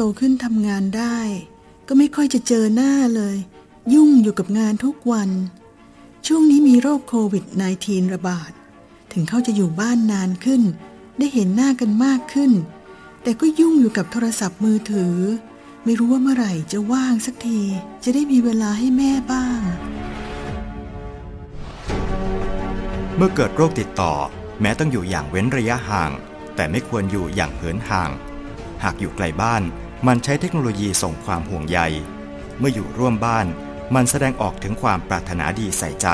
โตขึ้นทำงานได้ ก็ไม่ค่อยจะเจอหน้าเลย ยุ่งอยู่กับงานทุกวัน ช่วงนี้มีโรคโควิด -19 ระบาด ถึงเขาจะอยู่บ้านนานขึ้น ได้เห็นหน้ากันมากขึ้น แต่ก็ยุ่งอยู่กับโทรศัพท์มือถือ ไม่รู้ว่าเมื่อไหร่จะว่างสักที จะได้มีเวลาให้แม่บ้าง เมื่อเกิดโรคติดต่อ แม้ต้องอยู่อย่างเว้นระยะห่าง แต่ไม่ควรอยู่อย่างเหินห่างหากอยู่ไกลบ้าน มันใช้เทคโนโลยีส่งความห่วงใย เมื่ออยู่ร่วมบ้าน มันแสดงออกถึงความปรารถนาดีใส่ใจ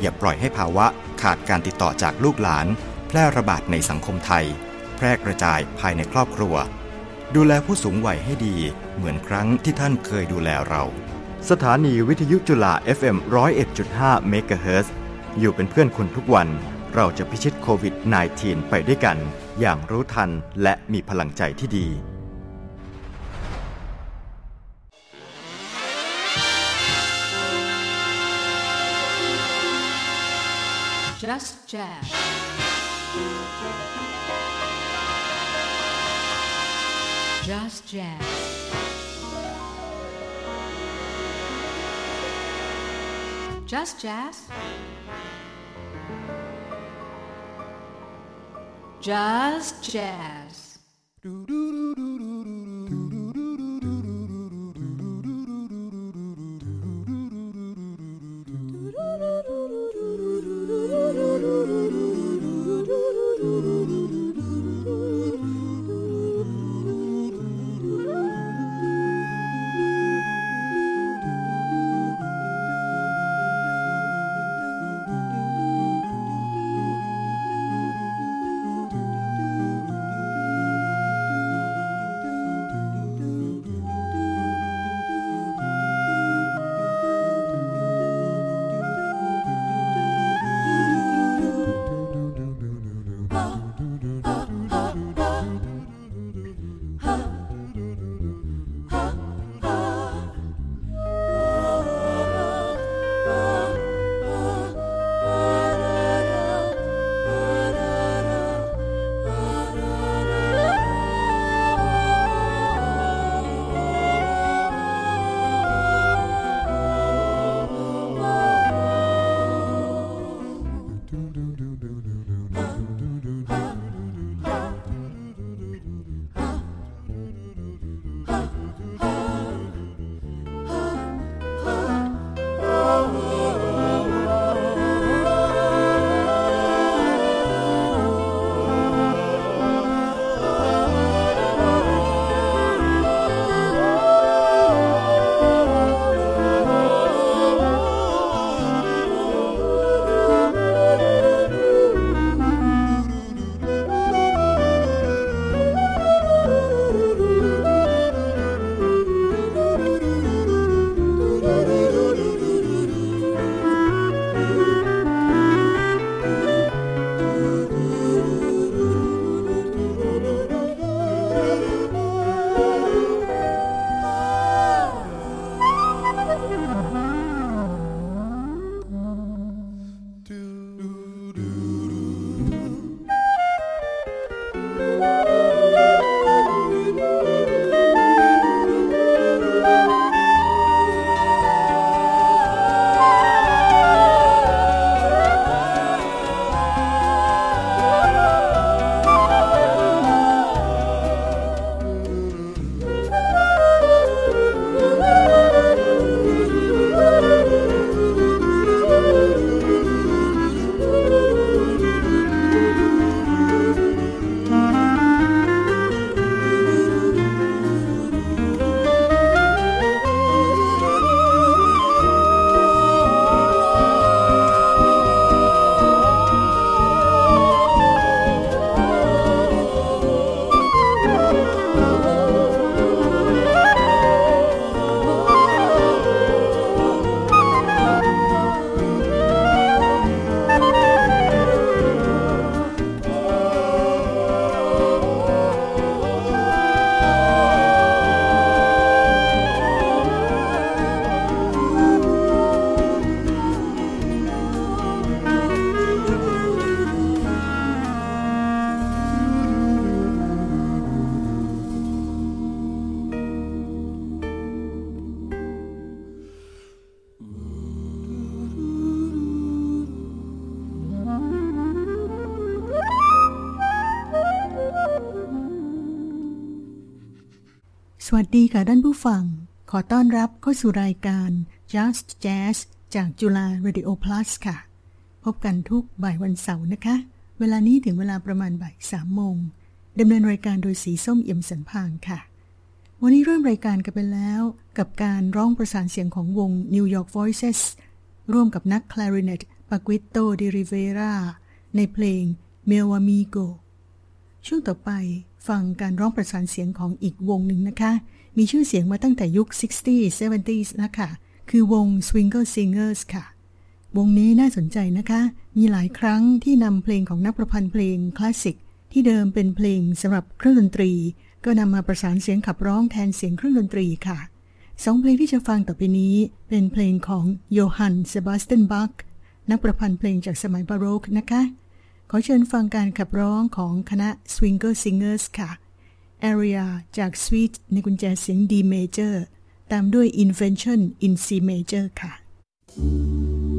อย่าปล่อยให้ภาวะขาดการติดต่อจากลูกหลาน แพร่ระบาดในสังคมไทย แพร่กระจายภายในครอบครัว ดูแลผู้สูงวัยให้ดีเหมือนครั้งที่ท่านเคยดูแลเรา สถานีวิทยุจุฬา FM 101.5เมกะเฮิรตซ์อยู่เป็นเพื่อนคุณทุกวัน เราจะพิชิตโควิด -19 ไปด้วยกัน อย่างรู้ทันและมีพลังใจที่ดี Just Jazz. Just Jazz. Just Jazz. Just Jazz. วัสดีค่ะท่านผู้ฟัง ขอต้อนรับเข้าสู่รายการ Just Jazz จากจุฬา Radio Plus ค่ะ พบกันทุกบ่ายวันเสาร์นะคะ เวลานี้ถึงเวลาประมาณบ่ายสามโมงดำเนินรายการโดยสีส้มเอี่ยมสันพางค่ะ วันนี้เริ่มรายการกันไปแล้ว กับการร้องประสานเสียงของวง New York Voices ร่วมกับนักคลาริเนตปากิโตดิริเวราในเพลง m e l Amigo ช่วงต่อไปฟังการร้องประสานเสียงของอีกวงหนึ่งนะคะ มีชื่อเสียงมาตั้งแต่ยุค 60s 70s นะคะ คือวง Swinger Singers ค่ะ วงนี้น่าสนใจนะคะ มีหลายครั้งที่นำเพลงของนักประพันธ์เพลงคลาสสิก ที่เดิมเป็นเพลงสำหรับเครื่องดนตรี ก็นำมาประสานเสียงขับร้องแทนเสียงเครื่องดนตรีค่ะสองเพลงที่จะฟังต่อไปนี้เป็นเพลงของโยฮันเซบาสเตนบัคนักประพันธ์เพลงจากสมัยบาโรกนะคะ ขอเชิญฟังการขับร้องของคณะ Swinger Singers ค่ะ Area จาก Suite ในกุญแจเสียง D Major ตามด้วย Invention in C Major ค่ะ thank you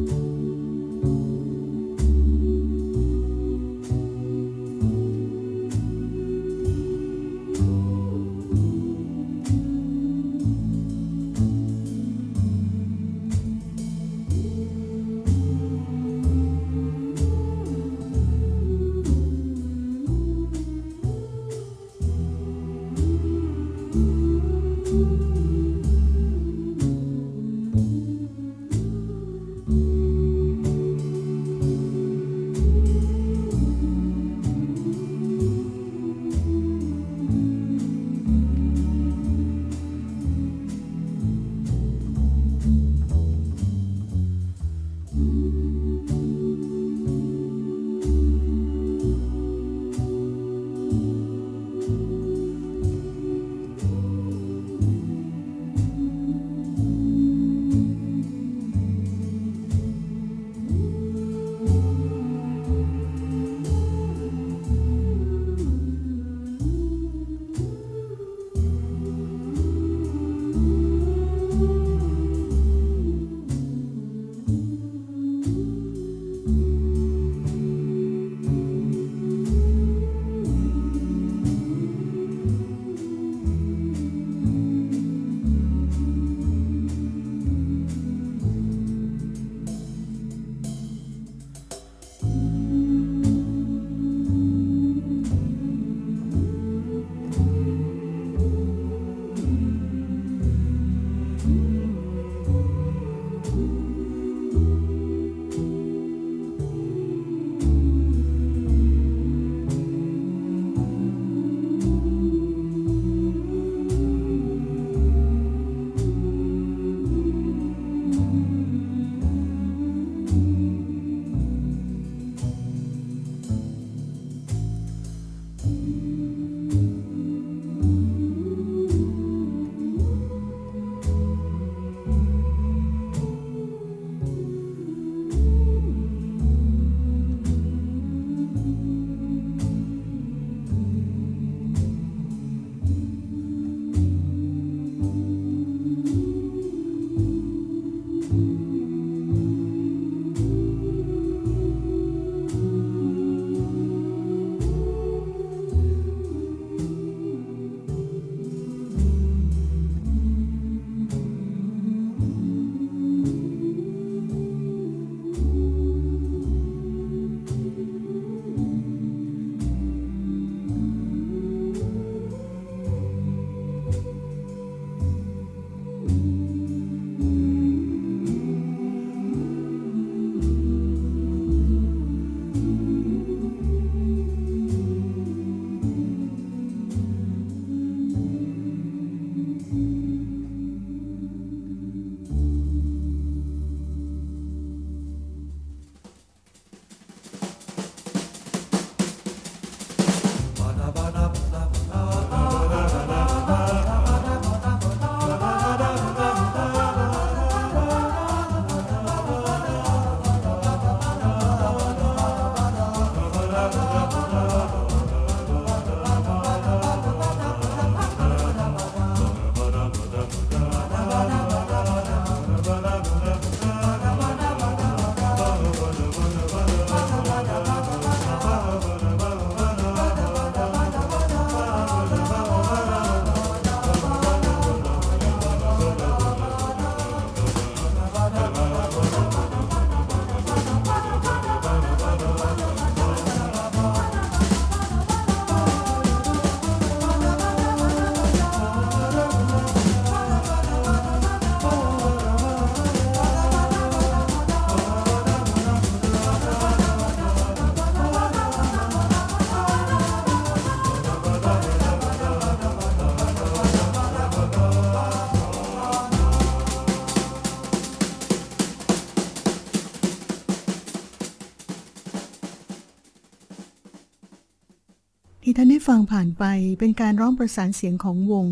ท่านได้ฟังผ่านไปเป็นการร้องประสานเสียงของวง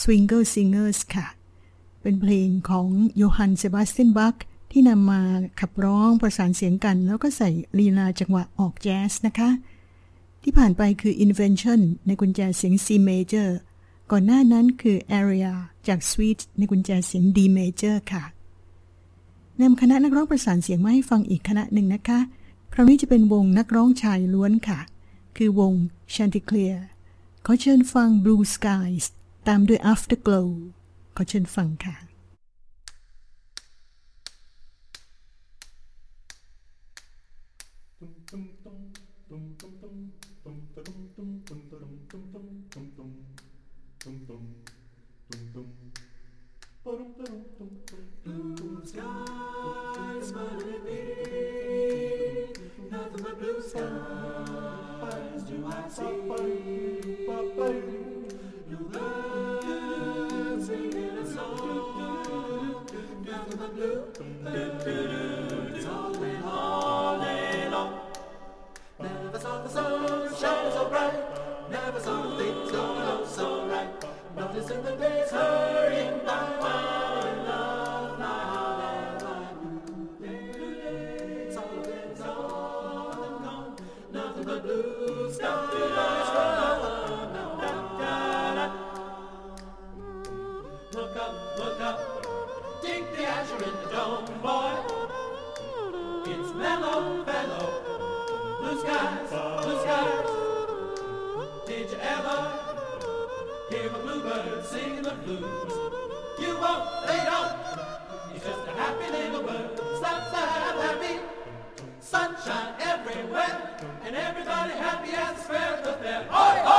Swinger Singers ค่ะ เป็นเพลงของโยฮันเซบาสเตียนบัคที่นำมาขับร้องประสานเสียงกัน แล้วก็ใส่ลีลาจังหวะออกแจ๊สนะคะ ที่ผ่านไปคือ Invention ในกุญแจเสียง C major ก่อนหน้านั้นคือ Area จาก Suite ในกุญแจเสียง D major ค่ะนำคณะนักร้องประสานเสียงมาให้ฟังอีกคณะหนึ่งนะคะ คราวนี้จะเป็นวงนักร้องชายล้วนค่ะ คือวง Chanticleer ขอเชิญฟัง Blue Skies ตามด้วย Afterglow ขอเชิญฟังค่ะ and everybody happy as a sparrow doth their heart.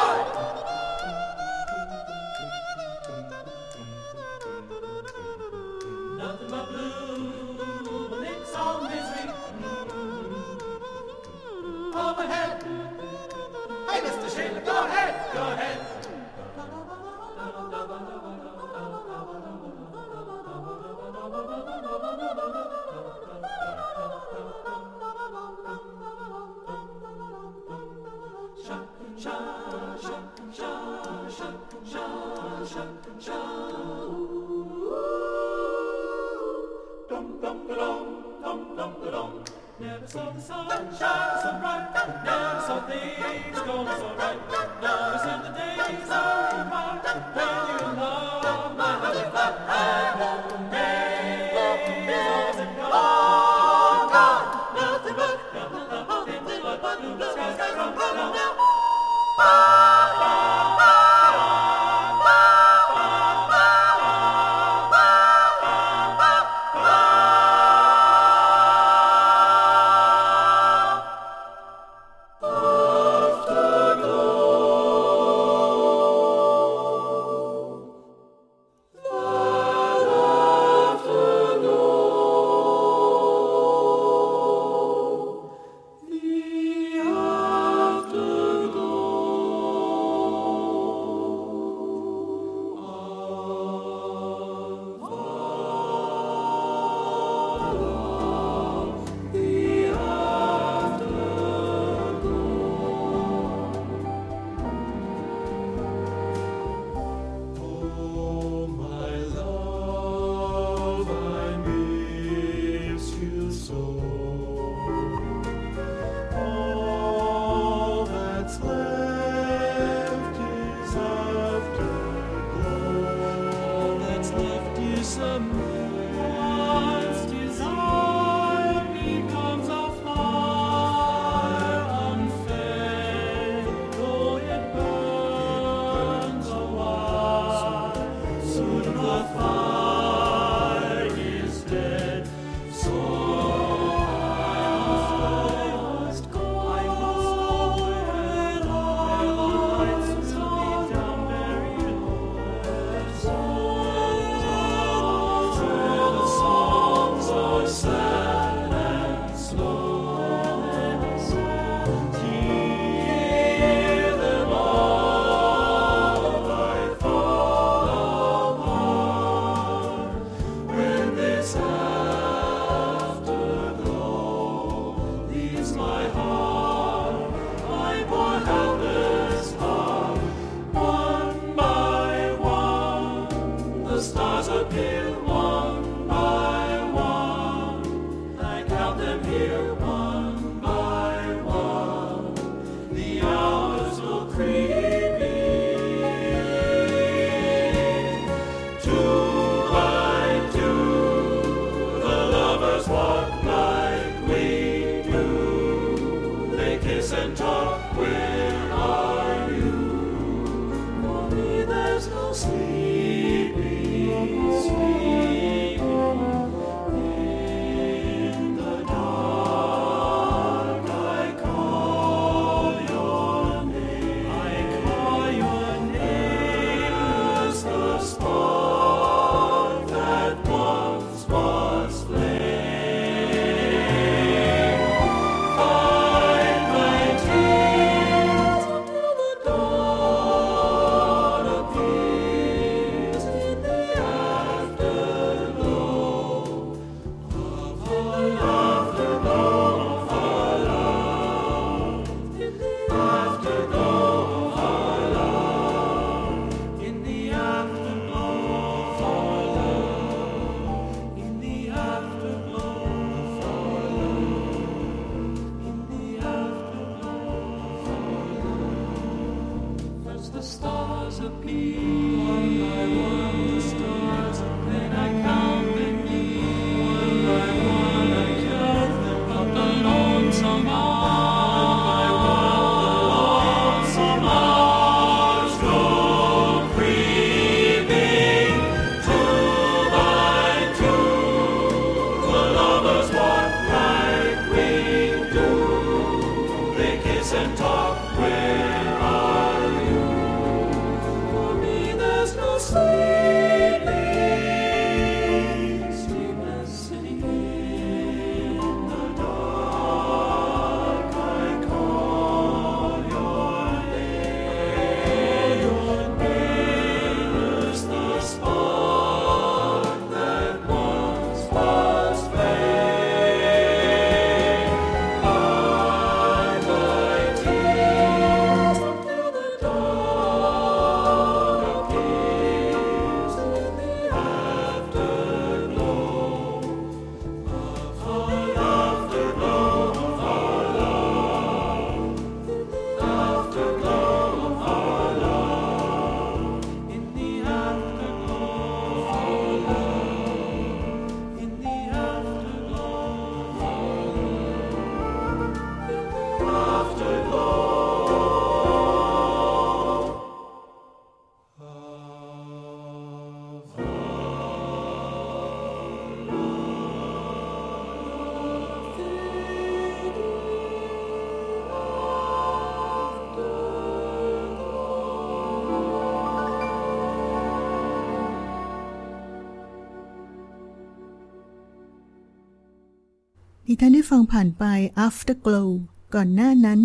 ดิท่านได้ฟังผ่านไป Afterglow ก่อนหน้านั้น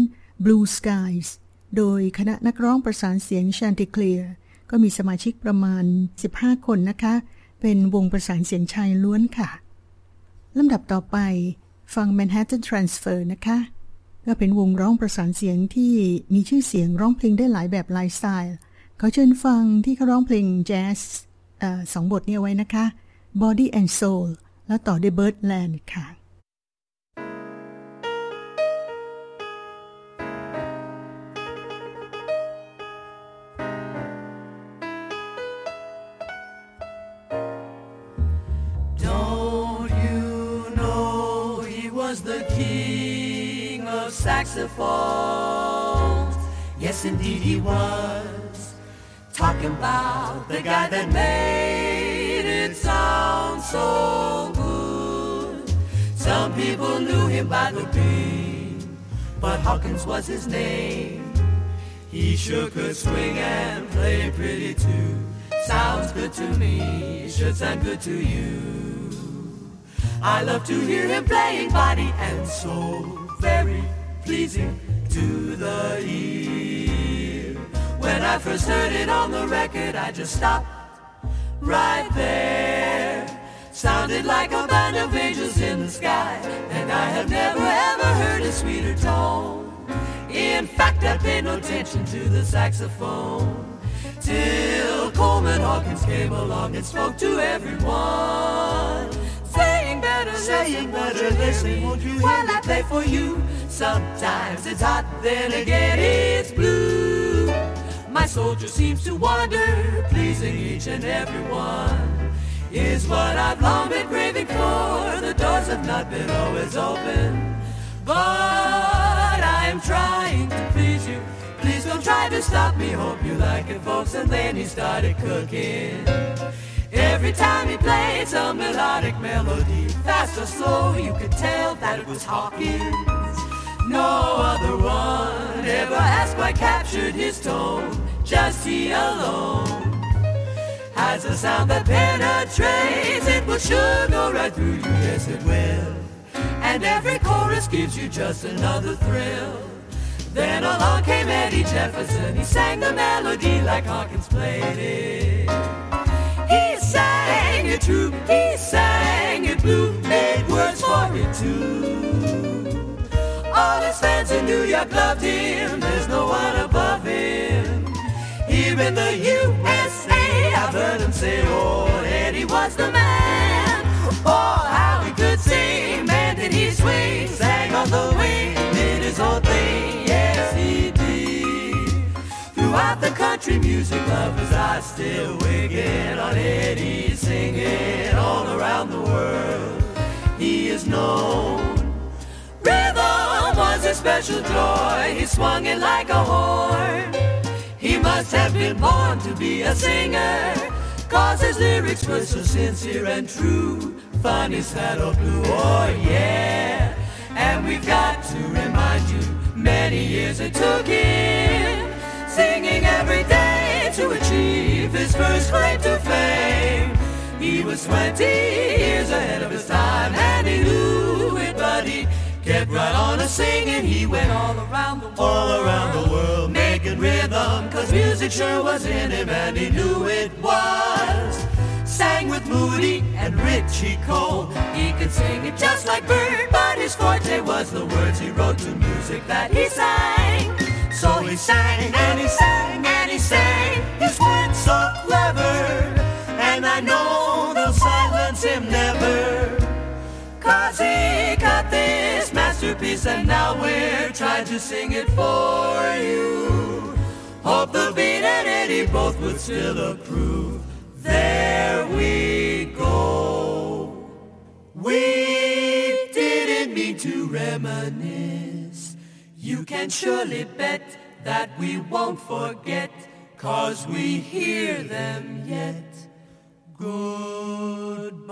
Blue Skies โดยคณะนักร้องประสานเสียง Chanticleer ก็มีสมาชิกประมาณ 15 คนนะคะ เป็นวงประสานเสียงชายล้วนค่ะลำดับต่อไปฟัง Manhattan Transfer นะคะ ก็เป็นวงร้องประสานเสียงที่มีชื่อเสียงร้องเพลงได้หลายแบบหลายสไตล์ขอเชิญฟังที่เขาร้องเพลงแจ๊สสองบทนี้ไว้นะคะ Body and Soul แล้วต่อด้วย Birdland ค่ะ saxophones? Yes, indeed he was. Talking about the guy that made it sound so good. Some people knew him by the beam, but Hawkins was his name. He sure could swing and play pretty too. Sounds good to me, should sound good to you. I love to hear him playing body and soul, very pleasing to the ear. When I first heard it on the record, I just stopped right there. Sounded like a band of angels in the sky, and I have never ever heard a sweeter tone. In fact, I paid no attention to the saxophone till Coleman Hawkins came along and spoke to everyone, saying saying better, listen, won't you while I play for you. Sometimes it's hot, then again it's blue. My soldier seems to wander, pleasing each and every one. Is what I've long been craving for. The doors have not been always open, but I am trying to please you. Please don't try to stop me. Hope you like it, folks. And then he started cooking. Every time he played some melodic melody, fast or slow, you could tell that it was Hawkins. No other one ever has quite captured his tone, just he alone. Has a sound that penetrates, it will sure go right through you, yes it will. And every chorus gives you just another thrill. Then along came Eddie Jefferson, he sang the melody like Hawkins played it. It true, he sang it blue, made words for it too. All his fans in New York loved him, there's no one above him. Here in the USA, I've heard him say, oh, Eddie was the man. Country music lovers I still wigging on Eddie, singing all around the world. He is known. Rhythm was his special joy. He swung it like a horn. He must have been born to be a singer. Cause his lyrics were so sincere and true. Funny saddle blue, oh yeah. And we've got to remind you, many years it took him. Every day to achieve his first claim to fame. He was 20 years ahead of his time and he knew it, but he kept right on a singing. He went all around the world, all around the world, making rhythm, cause music sure was in him and he knew it was. Sang with Moody and Richie Cole. He could sing it just like Bird, but his forte was the words he wrote to music that he sang. So he sang and he sang and he sang his words so clever. And I know they'll silence him never. Cause he got this masterpiece and now we're trying to sing it for you. Hope the beat and Eddie both would still approve. There we go. We didn't mean to reminisce. You can surely bet that we won't forget, cause we hear them yet. Goodbye.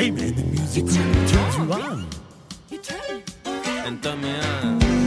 Hey man, the music turns you on. You turn. And turn me on.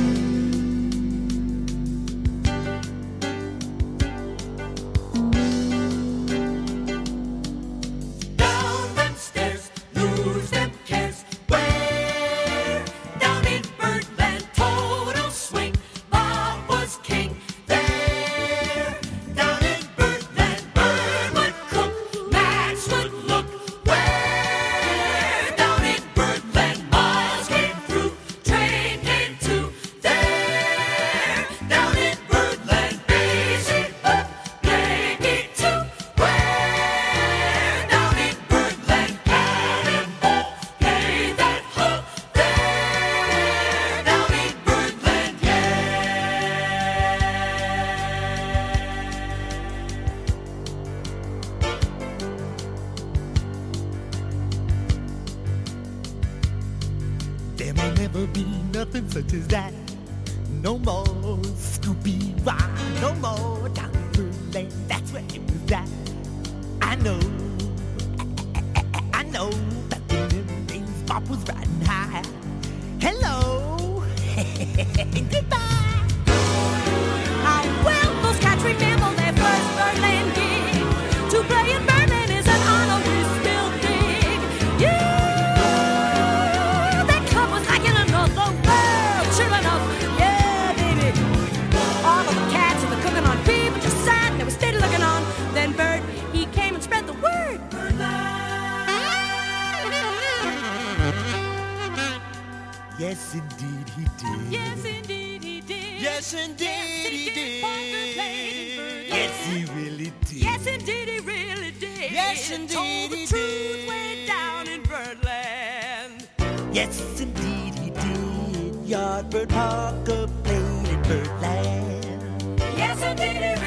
Yes, indeed, yes, he, did. did. Yes, he really did. Yes, indeed, he really did. Yes, indeed, told the he truth did. way down in Birdland. Yes, indeed, he did. Yardbird Parker played in Birdland. Yes, indeed,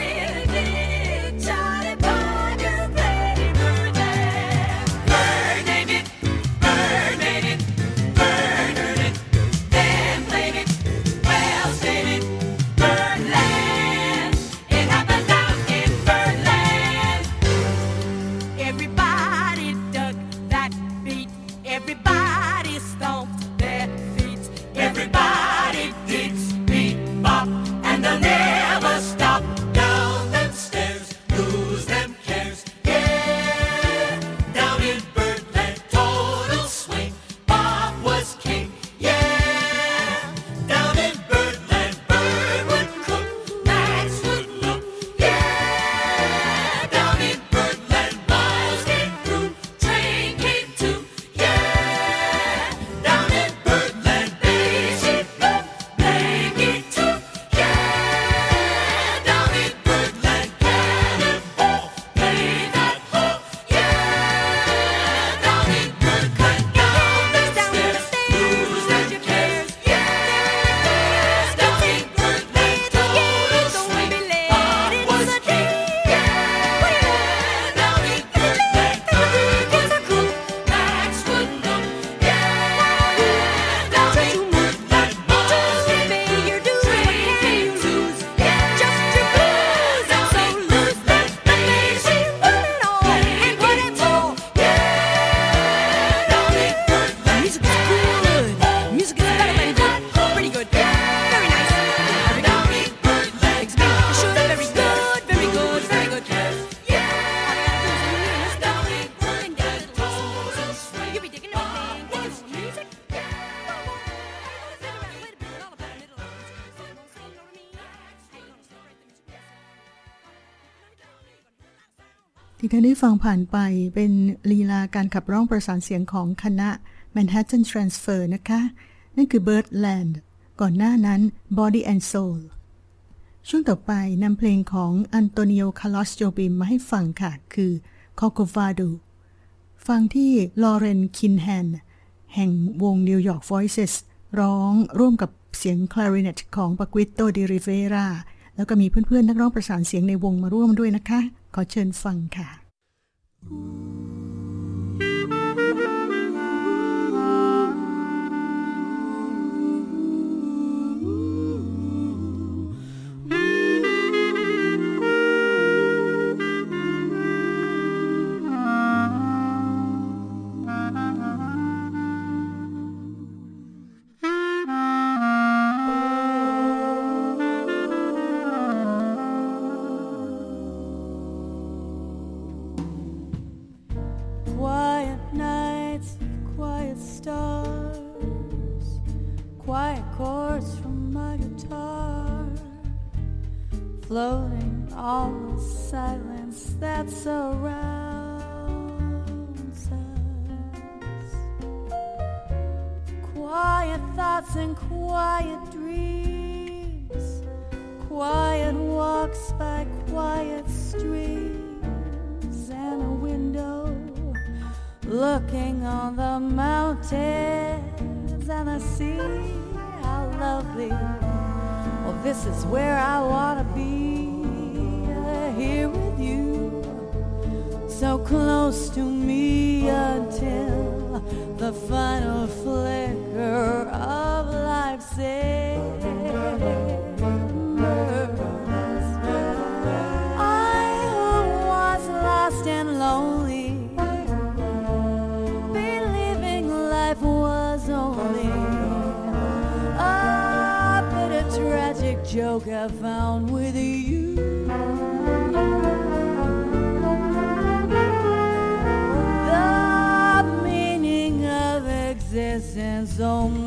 ท่านได้ฟังผ่านไปเป็นลีลาการขับร้องประสานเสียงของคณะ Manhattan Transfer นะคะ นั่นคือ Birdland ก่อนหน้านั้น Body and Soul ช่วงต่อไปนำเพลงของอันโตนิโอ คาร์ลอสโจบิมมาให้ฟังค่ะ คือ c o c o v a d o ฟังที่ลอเรน คินแฮน แห่งวง New York Voices ร้องร่วมกับเสียงคลาริเนตของปากิโตดิริเวราแล้วก็มีเพื่อนๆ นักร้องประสานเสียงในวงมาร่วมด้วยนะคะ ขอเชิญฟังค่ะ Ooh. That surrounds us. Quiet thoughts and quiet dreams, quiet walks by quiet streams, and a window looking on the mountains and the sea. How lovely! Well, this is where I want to be with you, so close to me until the final flicker of life's embers. I who was lost and lonely, believing life was only a bitter tragic joke I found zone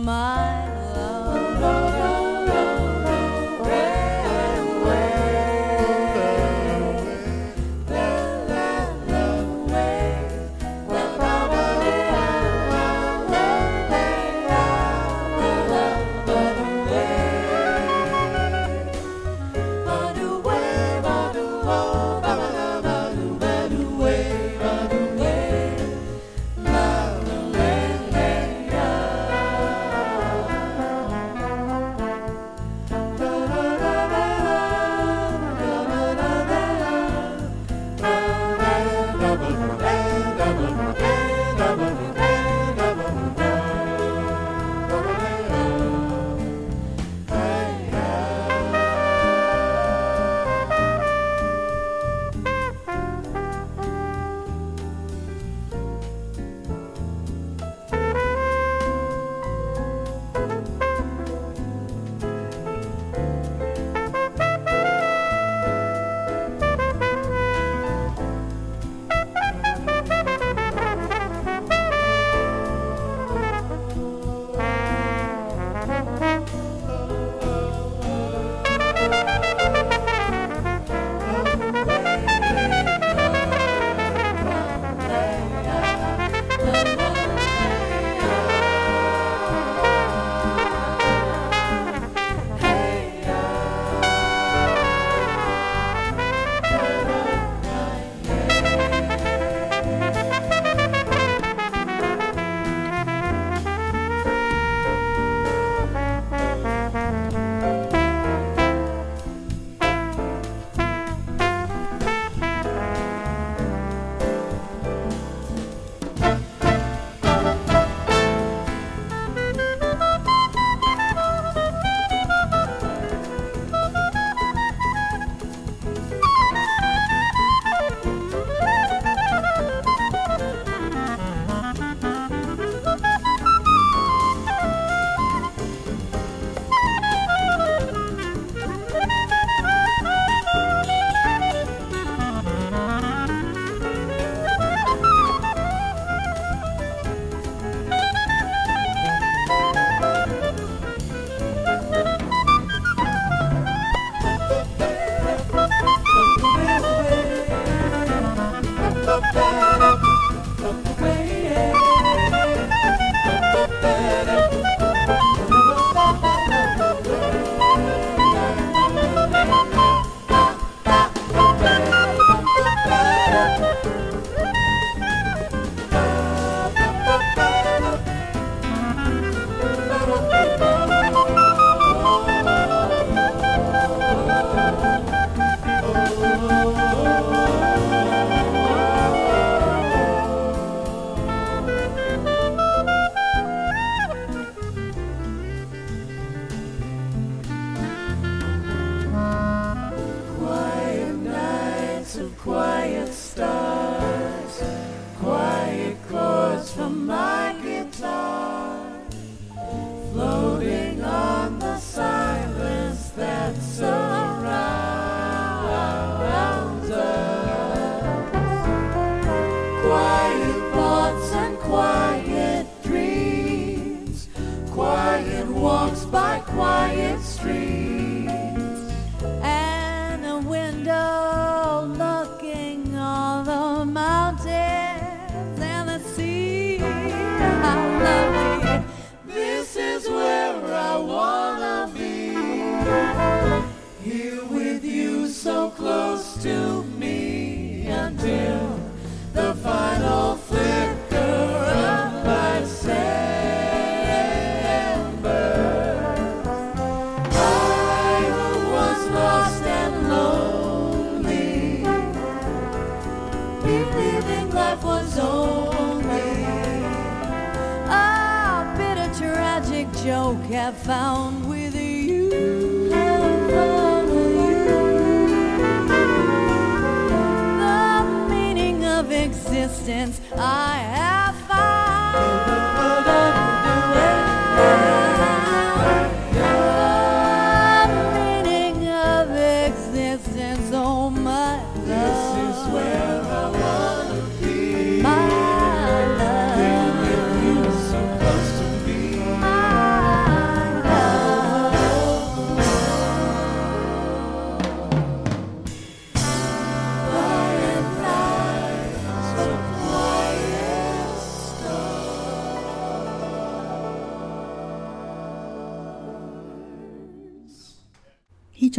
existence I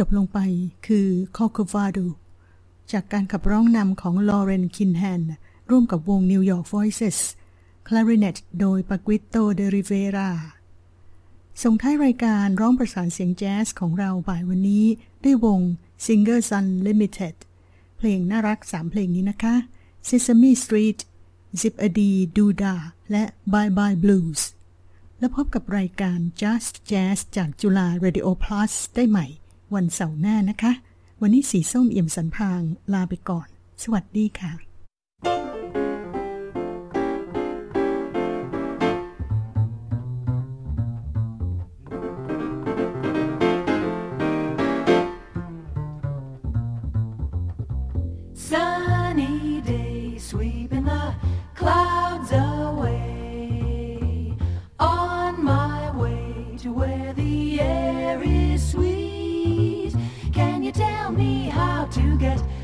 จบลงไปคือคอ c วาดูจากการขับร้องนำของลอเรนคินแฮนร่วมกับวง New York Voices คลาริเนตโดยปากิโตเดริเวราส่งท้ายรายการร้องประสานเสียงแจ๊สของเราบ่ายวันนี้ ด้วยวง Singer Sun Limited เพลงน่ารัก 3 เพลงนี้นะคะ Sesame Street Zip a d Duda และ Bye Bye Blues แล้วพบกับรายการ Just Jazz จากจุฬา Radio Plus ได้ใหม่ วันเสาร์หน้านะคะ วันนี้สีส้มเอี่ยมสันพาง ลาไปก่อน สวัสดีค่ะ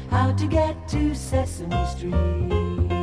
how to get to Sesame Street?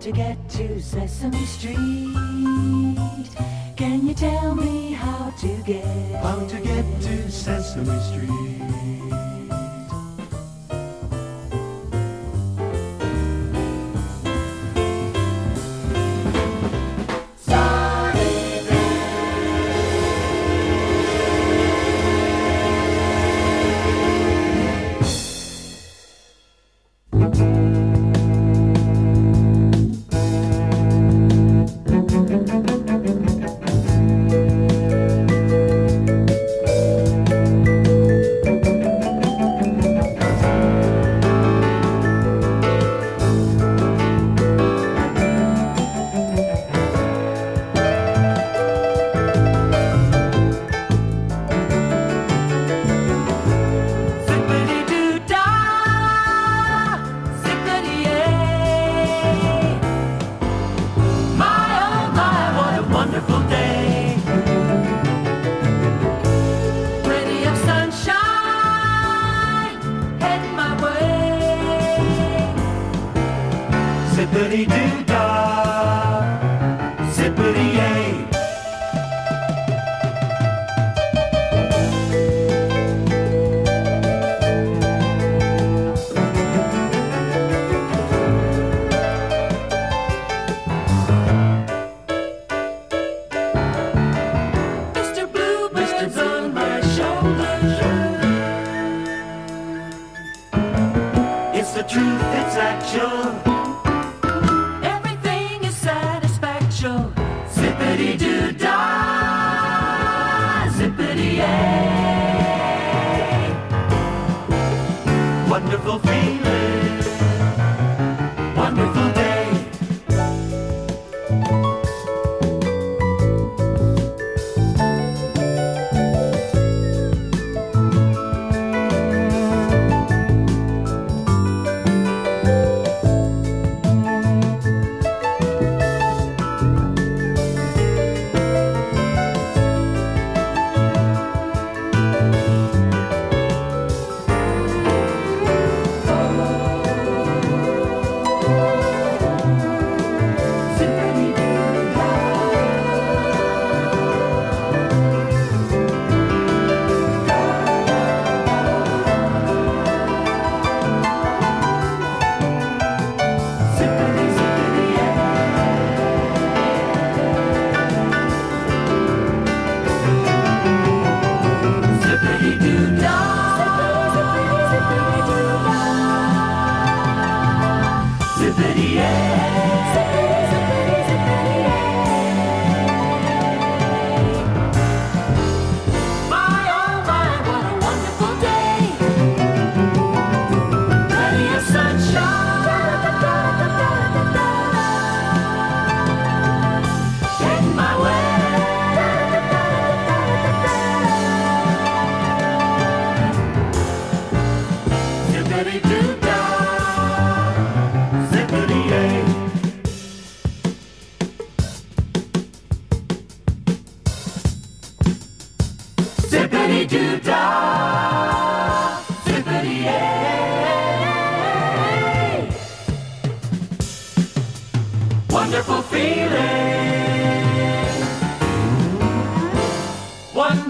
To get to Sesame Street? Can you tell me how to get, How to get to Sesame Street.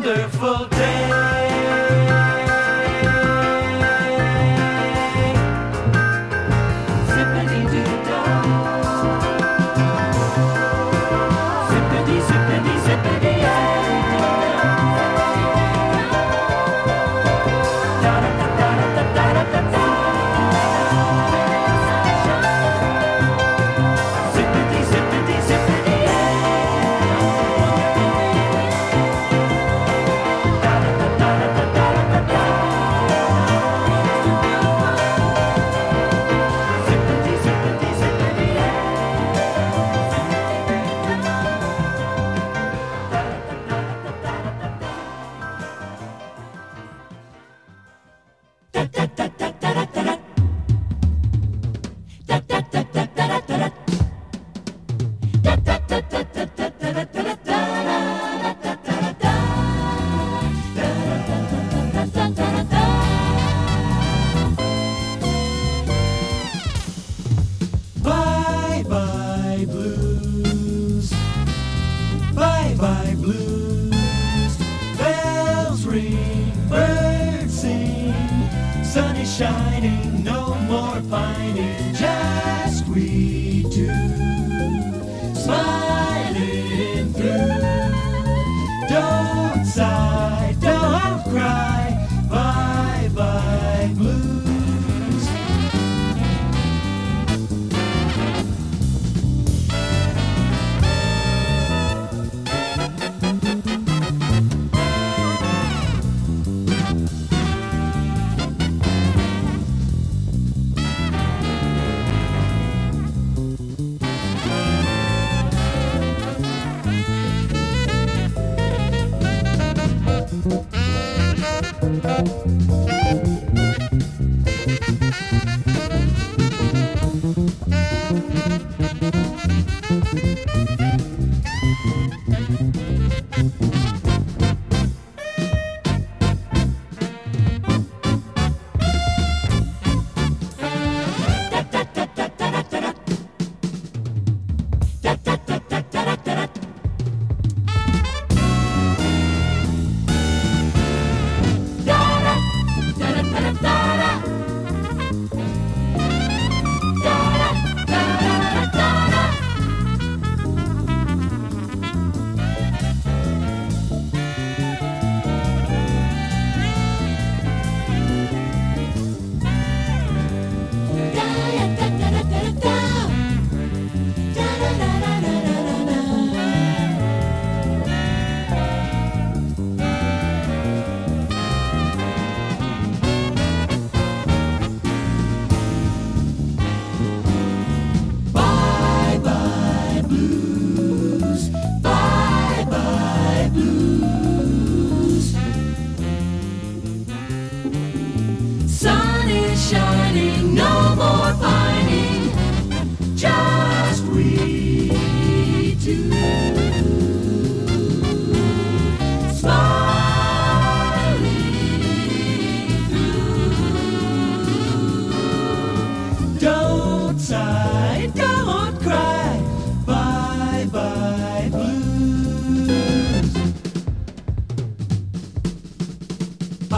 Wonderful day.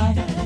Bye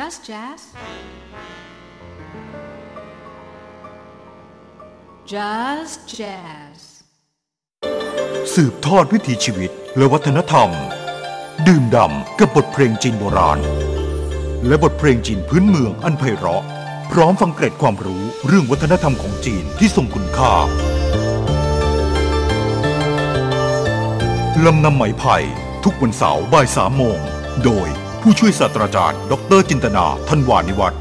Just jazz. Just jazz. สืบทอดวิถีชีวิตและวัฒนธรรม ดื่มด่ำกับบทเพลงจีนโบราณ และบทเพลงจีนพื้นเมืองอันไพเราะ พร้อมฟังเกร็ดความรู้เรื่องวัฒนธรรมของจีนที่ทรงคุณค่าลำนำไหมไผ่ทุกวันเสาร์บ่ายสามโมง โดย ผู้ช่วยศาสตราจารย์ ดรจินตนาทันวานิวัฒน์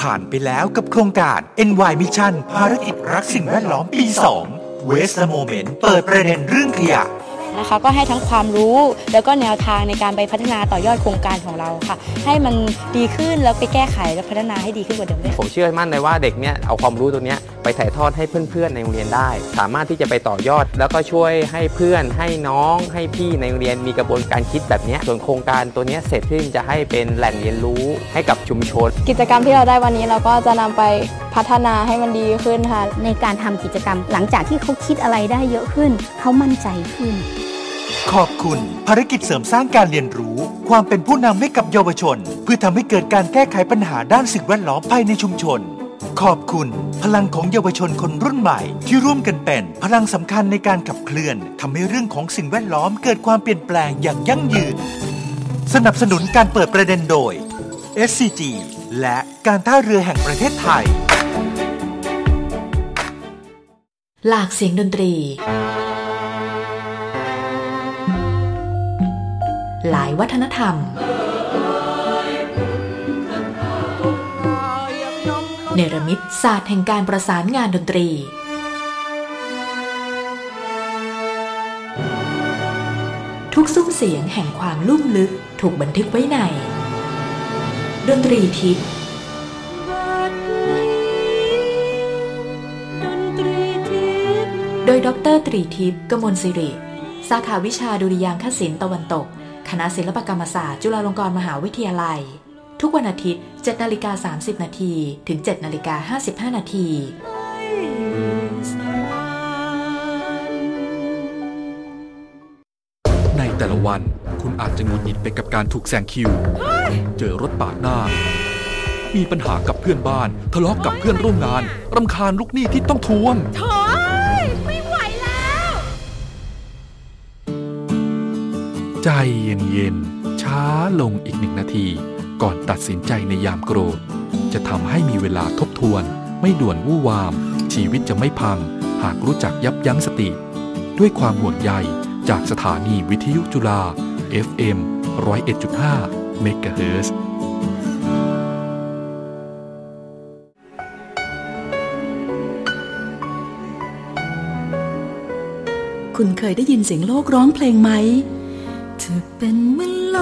ผ่านไปแล้วกับโครงการ NY Mission ภารกิจรักสิ่งแวดล้อมปี 2 Waste the Moment เปิดประเด็นเรื่องขยะ นะคะ ก็ให้ทั้งความรู้แล้วก็แนวทางในการไปพัฒนาต่อยอดโครงการของเราค่ะ ให้มันดีขึ้นแล้วไปแก้ไขและพัฒนาให้ดีขึ้นกว่าเดิมด้วยค่ะผมเชื่อมั่นเลยว่าเด็กเนี่ยเอาความรู้ตัวเนี้ยไปถ่ายทอดให้เพื่อนๆในโรงเรียนได้ สามารถที่จะไปต่อยอด แล้วก็ช่วยให้เพื่อนให้น้องให้พี่ในโรงเรียนมีกระบวนการคิดแบบเนี้ยส่วนโครงการตัวเนี้ยเสร็จขึ้นจะให้เป็นแหล่งเรียนรู้ให้กับชุมชน กิจกรรมที่เราได้วันนี้เราก็จะนำไปพัฒนาให้มันดีขึ้นค่ะในการทำกิจกรรมหลังจากที่เขาคิดอะไรได้เยอะขึ้น เขามั่นใจขึ้น ขอบคุณภารกิจเสริมสร้างการเรียนรู้ ความเป็นผู้นำให้กับเยาวชน เพื่อทำให้เกิดการแก้ไขปัญหาด้านสิ่งแวดล้อมภายในชุมชน ขอบคุณ พลังของเยาวชนคนรุ่นใหม่ ที่ร่วมกันเป็น พลังสำคัญในการขับเคลื่อนทำให้เรื่องของสิ่งแวดล้อมเกิดความเปลี่ยนแปลงอย่างยั่งยืน สนับสนุนการเปิดประเด็นโดย SCG และการท่าเรือแห่งประเทศไทย หลากเสียงดนตรี หลายวัฒนธรรม เนรมิตศาสตร์แห่งการประสานงานดนตรี ทุกซุ้มเสียงแห่งความลุ่มลึกถูกบันทึกไว้ใน ดนตรีทิพย์โดยดรตรีทิพย์กมลสิริ สาขาวิชาดุริยางคศิลป์ตะวันตก คณะศิลปกรรมศาสตร์ จุฬาลงกรณ์มหาวิทยาลัย ทุกวันอาทิตย์7นาฬิกา30 นาทีถึง7นาฬิกา55 นาทีในแต่ละวันคุณอาจจะหงุดหงิดไปกับการถูกแซงคิว เจอรถปาดหน้า มีปัญหากับเพื่อนบ้าน ทะเลาะกับเพื่อนร่วมงาน รำคาญลูกหนี้ที่ต้องทวง ใจเย็นๆ ช้าลงอีกหนึ่งนาที ก่อนตัดสินใจในยามโกรธ จะทำให้มีเวลาทบทวน ไม่ด่วนวู่วาม ชีวิตจะไม่พัง หากรู้จักยับยั้งสติ ด้วยความห่วงใยจากสถานีวิทยุจุฬา FM 101.5 เมกะเฮิร์คุณเคยได้ยินเสียงโลกร้องเพลงไหม ธอเป็นเหมือนโล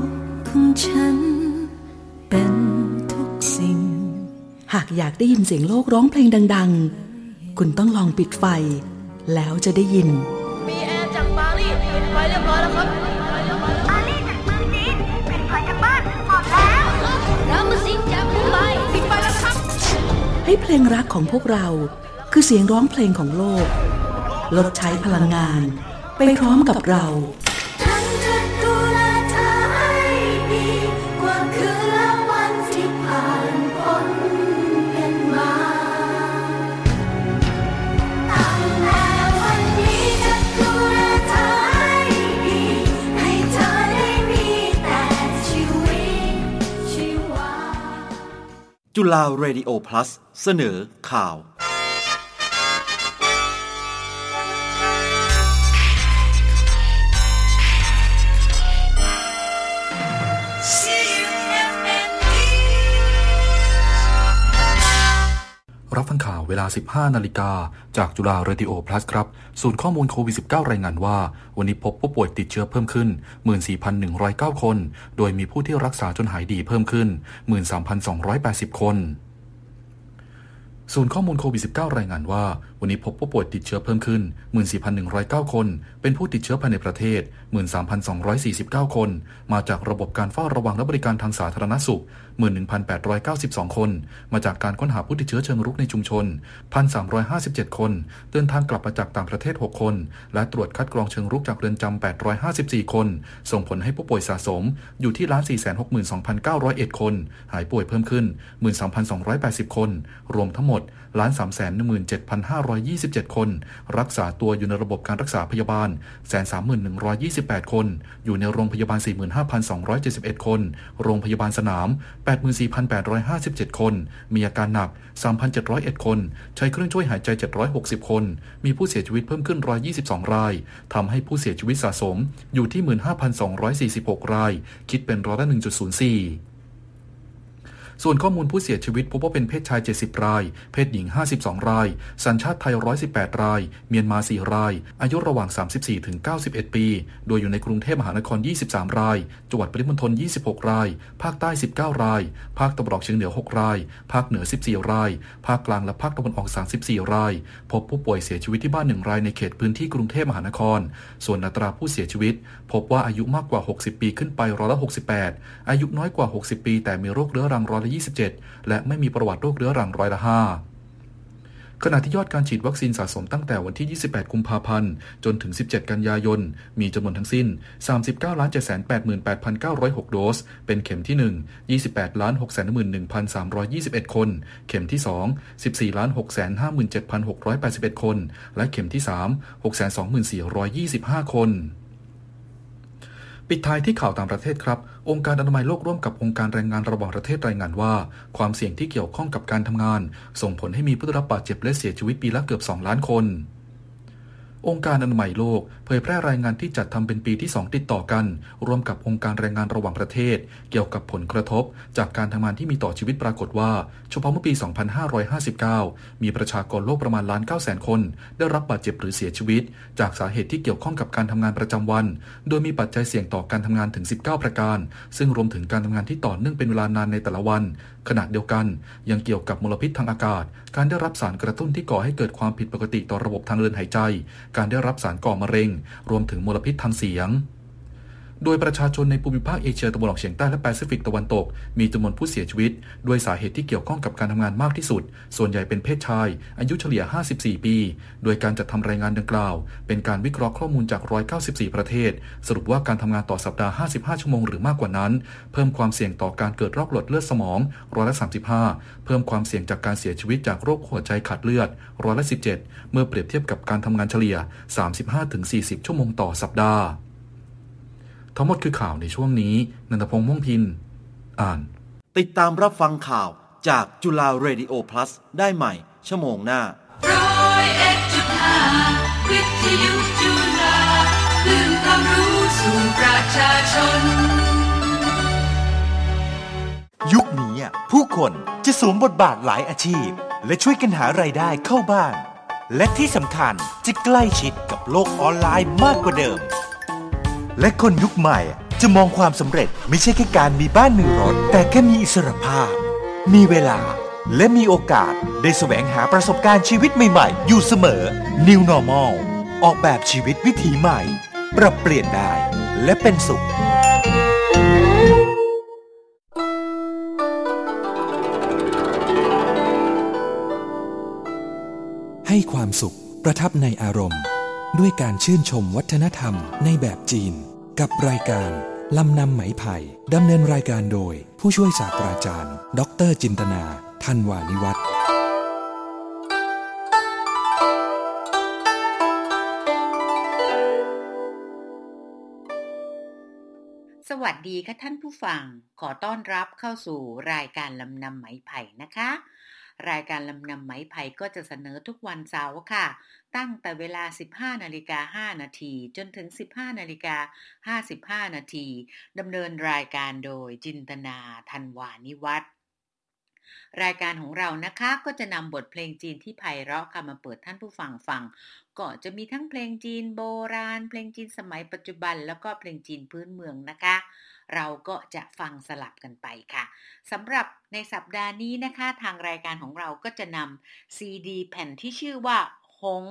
กของฉัน เป็นทุกสิ่ง หากอยากได้ยินเสียงโลกร้องเพลงดัง ๆ คุณต้องลองปิดไฟ แล้วจะได้ยิน มีแอร์จากปารีสปิดไฟเรียบร้อยแล้วครับปารีสจากเมืองจีนปิดไฟจากบ้านหมดแล้วรามาซิงจากมุมไบปิดไฟแล้วครับ ให้เพลงรักของพวกเรา คือเสียงร้องเพลงของโลก ลดใช้พลังงาน ไปพร้อมกับเรา จุฬาเรดิโอพลัสเสนอข่าว รับฟังข่าวเวลา 15 นาฬิกา จากจุฬาเรดิโอพลัสครับ ศูนย์ข้อมูลโควิด 19 รายงานว่า วันนี้พบผู้ป่วยติดเชื้อเพิ่มขึ้น 14,109 คน โดยมีผู้ที่รักษาจนหายดีเพิ่มขึ้น 13,280 คน ศูนย์ข้อมูลโควิด -19 รายงานว่า วันนี้พบผู้ป่วยติดเชื้อเพิ่มขึ้น 14,109 คน เป็นผู้ติดเชื้อภายในประเทศ 13,249 คน มาจากระบบการเฝ้าระวังและบริการทางสาธารณสุข 11,892 คน มาจากการค้นหาผู้ติดเชื้อเชิงรุกในชุมชน 1,357 คน เดินทางกลับมาจากต่างประเทศ 6 คน และตรวจคัดกรองเชิงรุกจากเรือนจำ854 คน ส่งผลให้ผู้ป่วยสะสมอยู่ที่ล้าน462,901 คน หายป่วยเพิ่มขึ้น 13,280 คน รวมทั้งหมด 1,17,527คน รักษาตัวอยู่ในระบบการรักษาพยาบาล131,128คน อยู่ในโรงพยาบาล45,271คน โรงพยาบาลสนาม84,857คน มีอาการหนัก3,701คน ใช้เครื่องช่วยหายใจ760คน มีผู้เสียชีวิตเพิ่มขึ้น122รายทำให้ผู้เสียชีวิตสะสมอยู่ที่15,246ราย คิดเป็นร้อยละ1.04ส่ ส่วนข้อมูลผู้เสียชีวิตพบว่าเป็นเพศชาย 70 ราย เพศหญิง 52 ราย สัญชาติไทย 118 ราย เมียนมา 4 ราย อายุระหว่าง 34 ถึง 91 ปี โดยอยู่ในกรุงเทพมหานคร 23 ราย จังหวัดปริมณฑล 26 ราย ภาคใต้ 19 ราย ภาคตะวันออกเฉียงเหนือ 6 ราย ภาคเหนือ 14 ราย ภาคกลางและภาคตะวันออก 34 ราย พบผู้ป่วยเสียชีวิตที่บ้าน 1 รายในเขตพื้นที่กรุงเทพมหานคร ส่วนอัตราผู้เสียชีวิต พบว่าอายุมากกว่า 60 ปีขึ้นไปร้อยละ 68 อายุน้อยกว่า 60 ปี แต่มีโรคเรื้อรังร้อยละ27 และไม่มีประวัติโรคเรื้อรังร้อยละ5ขณะที่ยอดการฉีดวัคซีนสะสมตั้งแต่วันที่ 28 กุมภาพันธ์ จนถึง 17 กันยายน มีจำนวนทั้งสิ้น 39 788,906 โดส เป็นเข็มที่ 1 28 611,321 คน เข็มที่ 2 14 657,681 คน และเข็มที่ 3 624,25 คน ปิดท้ายที่ข่าวต่างประเทศครับ องค์การอนามัยโลกร่วมกับองค์การแรงงานระหว่างประเทศรายงานว่า ความเสี่ยงที่เกี่ยวข้องกับการทำงาน ส่งผลให้มีผู้ได้รับบาดเจ็บและเสียชีวิตปีละเกือบ 2 ล้านคน องค์การอนามัยโลกเผยแพร่รายงานที่จัดทำเป็นปีที่ 2 ติดต่อกัน ร่วมกับองค์การแรงงานระหว่างประเทศ เกี่ยวกับผลกระทบ จากการทำงานที่มีต่อชีวิตปรากฏว่าเฉพาะเมื่อปี 2559 มีประชากรโลกประมาณล้าน9แสนคน ได้รับบาดเจ็บหรือเสียชีวิต จากสาเหตุที่เกี่ยวข้องกับการทำงานประจำวัน โดยมีปัจจัยเสี่ยงต่อการทำงานถึง 19 ประการ ซึ่งรวมถึงการทำงานที่ต่อเนื่องเป็นเวลานานในแต่ละวันขณะเดียวกัน ยังเกี่ยวกับมลพิษทางอากาศ การได้รับสารกระตุ้นที่ก่อให้เกิดความผิดปกติต่อระบบทางเดินหายใจ การได้รับสารก่อมะเร็ง รวมถึงมลพิษทางเสียง โดยประชาชนในภูมิภาคเอเชียตะวันออกเฉียงใต้และแปซิฟิกตะวันตก มีจำนวนผู้เสียชีวิต ด้วยสาเหตุที่เกี่ยวข้องกับการทำงานมากที่สุด ส่วนใหญ่เป็นเพศชาย อายุเฉลี่ย 54 ปี โดยการจัดทำรายงานดังกล่าว เป็นการวิเคราะห์ข้อมูลจาก 194 ประเทศ สรุปว่าการทำงานต่อสัปดาห์ 55 ชั่วโมงหรือมากกว่านั้น เพิ่มความเสี่ยงต่อการเกิดโรคหลอดเลือดสมองร้อยละ35 เพิ่มความเสี่ยงจากการเสียชีวิตจากโรคหัวใจขาดเลือดร้อยละ17 เมื่อเปรียบเทียบกับการทำงานเฉลี่ย 35-40 ชั่วโมงต่อสัปดาห์ ทั้งหมดคือข่าวในช่วงนี้นันทพงษ์ม่วงพิน อ่าน ติดตามรับฟังข่าวจากจุฬาเรดิโอ plus ได้ใหม่ ชั่วโมงหน้าร้อยเอ็ดจุดห้าวิทยุจุฬาคลื่นความรู้สู่ประชาชน ยุคนี้อะผู้คนจะสวมบทบาทหลายอาชีพ และช่วยกันหารายได้เข้าบ้าน และที่สำคัญจะใกล้ชิดกับโลกออนไลน์มากกว่าเดิม และคนยุคใหม่จะมองความสำเร็จไม่ใช่แค่การมีบ้านหนึ่งรถ แต่แค่มีอิสรภาพ มีเวลา และมีโอกาสได้แสวงหาประสบการณ์ชีวิตใหม่ๆ อยู่เสมอ New Normal ออกแบบชีวิตวิถีใหม่ ปรับเปลี่ยนได้ และเป็นสุขให้ความสุขประทับในอารมณ์ ด้วยการชื่นชมวัฒนธรรมในแบบจีน กับรายการลำนำไหมไผ่ดำเนินรายการโดย ผู้ช่วยศาสตราจารย์ ดรจินตนาทันวานิวัฒน์สวัสดีค่ะท่านผู้ฟัง ขอต้อนรับเข้าสู่รายการลำนำไหมไผ่นะคะ รายการลำนำไหมไผ่ก็จะเสนอทุกวันเสาร์ค่ะ ตั้งแต่เวลา 15 นาฬิกา 5 นาที จนถึง 15 นาฬิกา 55 นาทีดำเนินรายการโดยจินตนาทันวานิวัฒน์รายการของเรานะคะก็จะนำบทเพลงจีนที่ไพเราะค่ะมาเปิดท่านผู้ฟังฟัง ก็จะมีทั้งเพลงจีนโบราณ เพลงจีนสมัยปัจจุบัน แล้วก็เพลงจีนพื้นเมืองนะคะ เราก็จะฟังสลับกันไปค่ะสำหรับในสัปดาห์นี้นะคะ ทางรายการของเราก็จะนำซีดีแผ่นที่ชื่อว่า หง